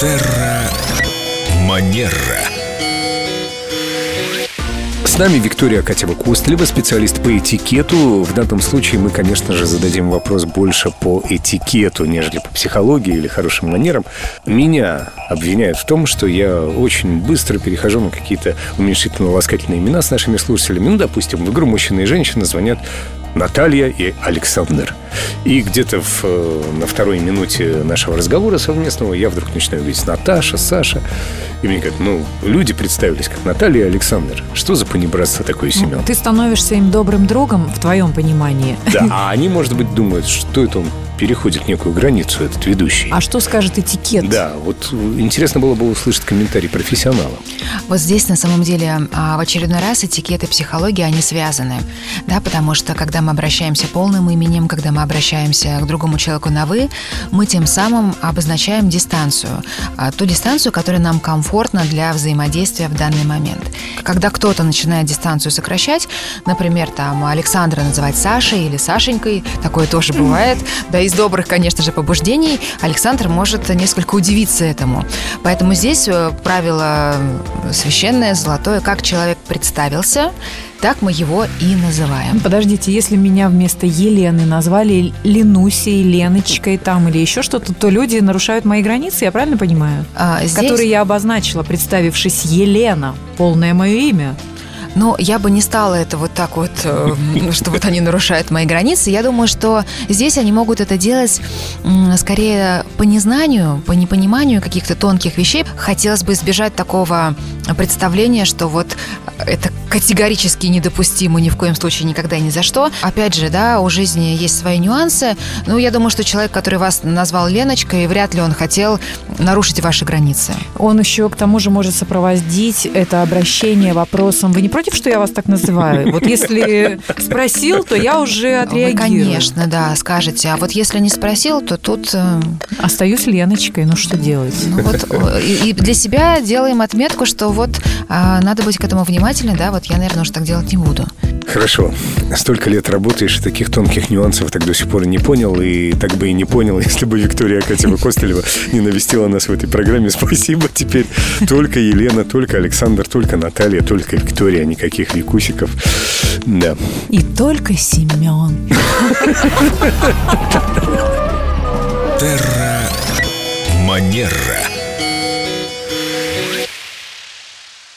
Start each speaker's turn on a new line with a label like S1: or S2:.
S1: Терра Манера.
S2: С нами Виктория Катева-Костылева, специалист по этикету. В данном случае мы, конечно же, зададим вопрос больше по этикету, нежели по психологии или хорошим манерам. Меня обвиняют в том, что я очень быстро перехожу на какие-то уменьшительно-ласкательные имена с нашими слушателями. Ну, допустим, в игру мужчина и женщина звонят Наталья и Александр. И где-то в, э, на второй минуте нашего разговора совместного я вдруг начинаю говорить Наташа, Саша. И мне говорят, ну, люди представились как Наталья и Александр. Что за понебратство такое, Семен?
S3: Ну, ты становишься им добрым другом в твоем понимании.
S2: Да, а они, может быть, думают, что это он переходит некую границу, этот ведущий.
S3: А что скажет этикет?
S2: Да, вот интересно было бы услышать комментарий профессионала.
S4: Вот здесь на самом деле а, в очередной раз этикет и психология, они связаны. Да, потому что когда мы обращаемся полным именем, когда мы обращаемся к другому человеку на «вы», мы тем самым обозначаем дистанцию. а, Ту дистанцию, которая нам комфортна для взаимодействия в данный момент. Когда кто-то начинает дистанцию сокращать, например, там Александра называть Сашей или Сашенькой, такое тоже бывает, да, из добрых, конечно же, побуждений Александр может несколько удивиться этому. Поэтому здесь э, правило священное, золотое, как человек представился, так мы его и называем.
S3: Подождите, если меня вместо Елены назвали Ленусей, Леночкой там или еще что-то, то люди нарушают мои границы, я правильно понимаю?
S4: А, здесь-
S3: Которые я обозначила, представившись Елена, полное мое имя.
S4: Но я бы не стала это вот так вот, э, что вот они нарушают мои границы. Я думаю, что здесь они могут это делать скорее по незнанию, по непониманию каких-то тонких вещей. Хотелось бы избежать такого представления, что вот это категорически недопустимо ни в коем случае никогда и ни за что. Опять же, да, у жизни есть свои нюансы. Ну, я думаю, что человек, который вас назвал Леночкой, вряд ли он хотел нарушить ваши границы.
S3: Он еще к тому же может сопроводить это обращение вопросом «Вы не против, что я вас так называю?» Вот если спросил, то я уже
S4: Вы,
S3: отреагирую.
S4: конечно, да, скажете. А вот если не спросил, то тут э,
S3: Остаюсь Леночкой, ну что делать?
S4: Ну вот э, и и для себя делаем отметку, что вот а, надо быть к этому внимательны, да, вот я, наверное, уже так делать не буду.
S2: Хорошо. Столько лет работаешь, таких тонких нюансов так до сих пор не понял, и так бы и не понял, если бы Виктория Акатьева-Костылева не навестила нас в этой программе. Спасибо. Теперь только Елена, только Александр, только Наталья, только Виктория, никаких Викусиков. Да.
S3: И только Семен.
S1: Терра Манера.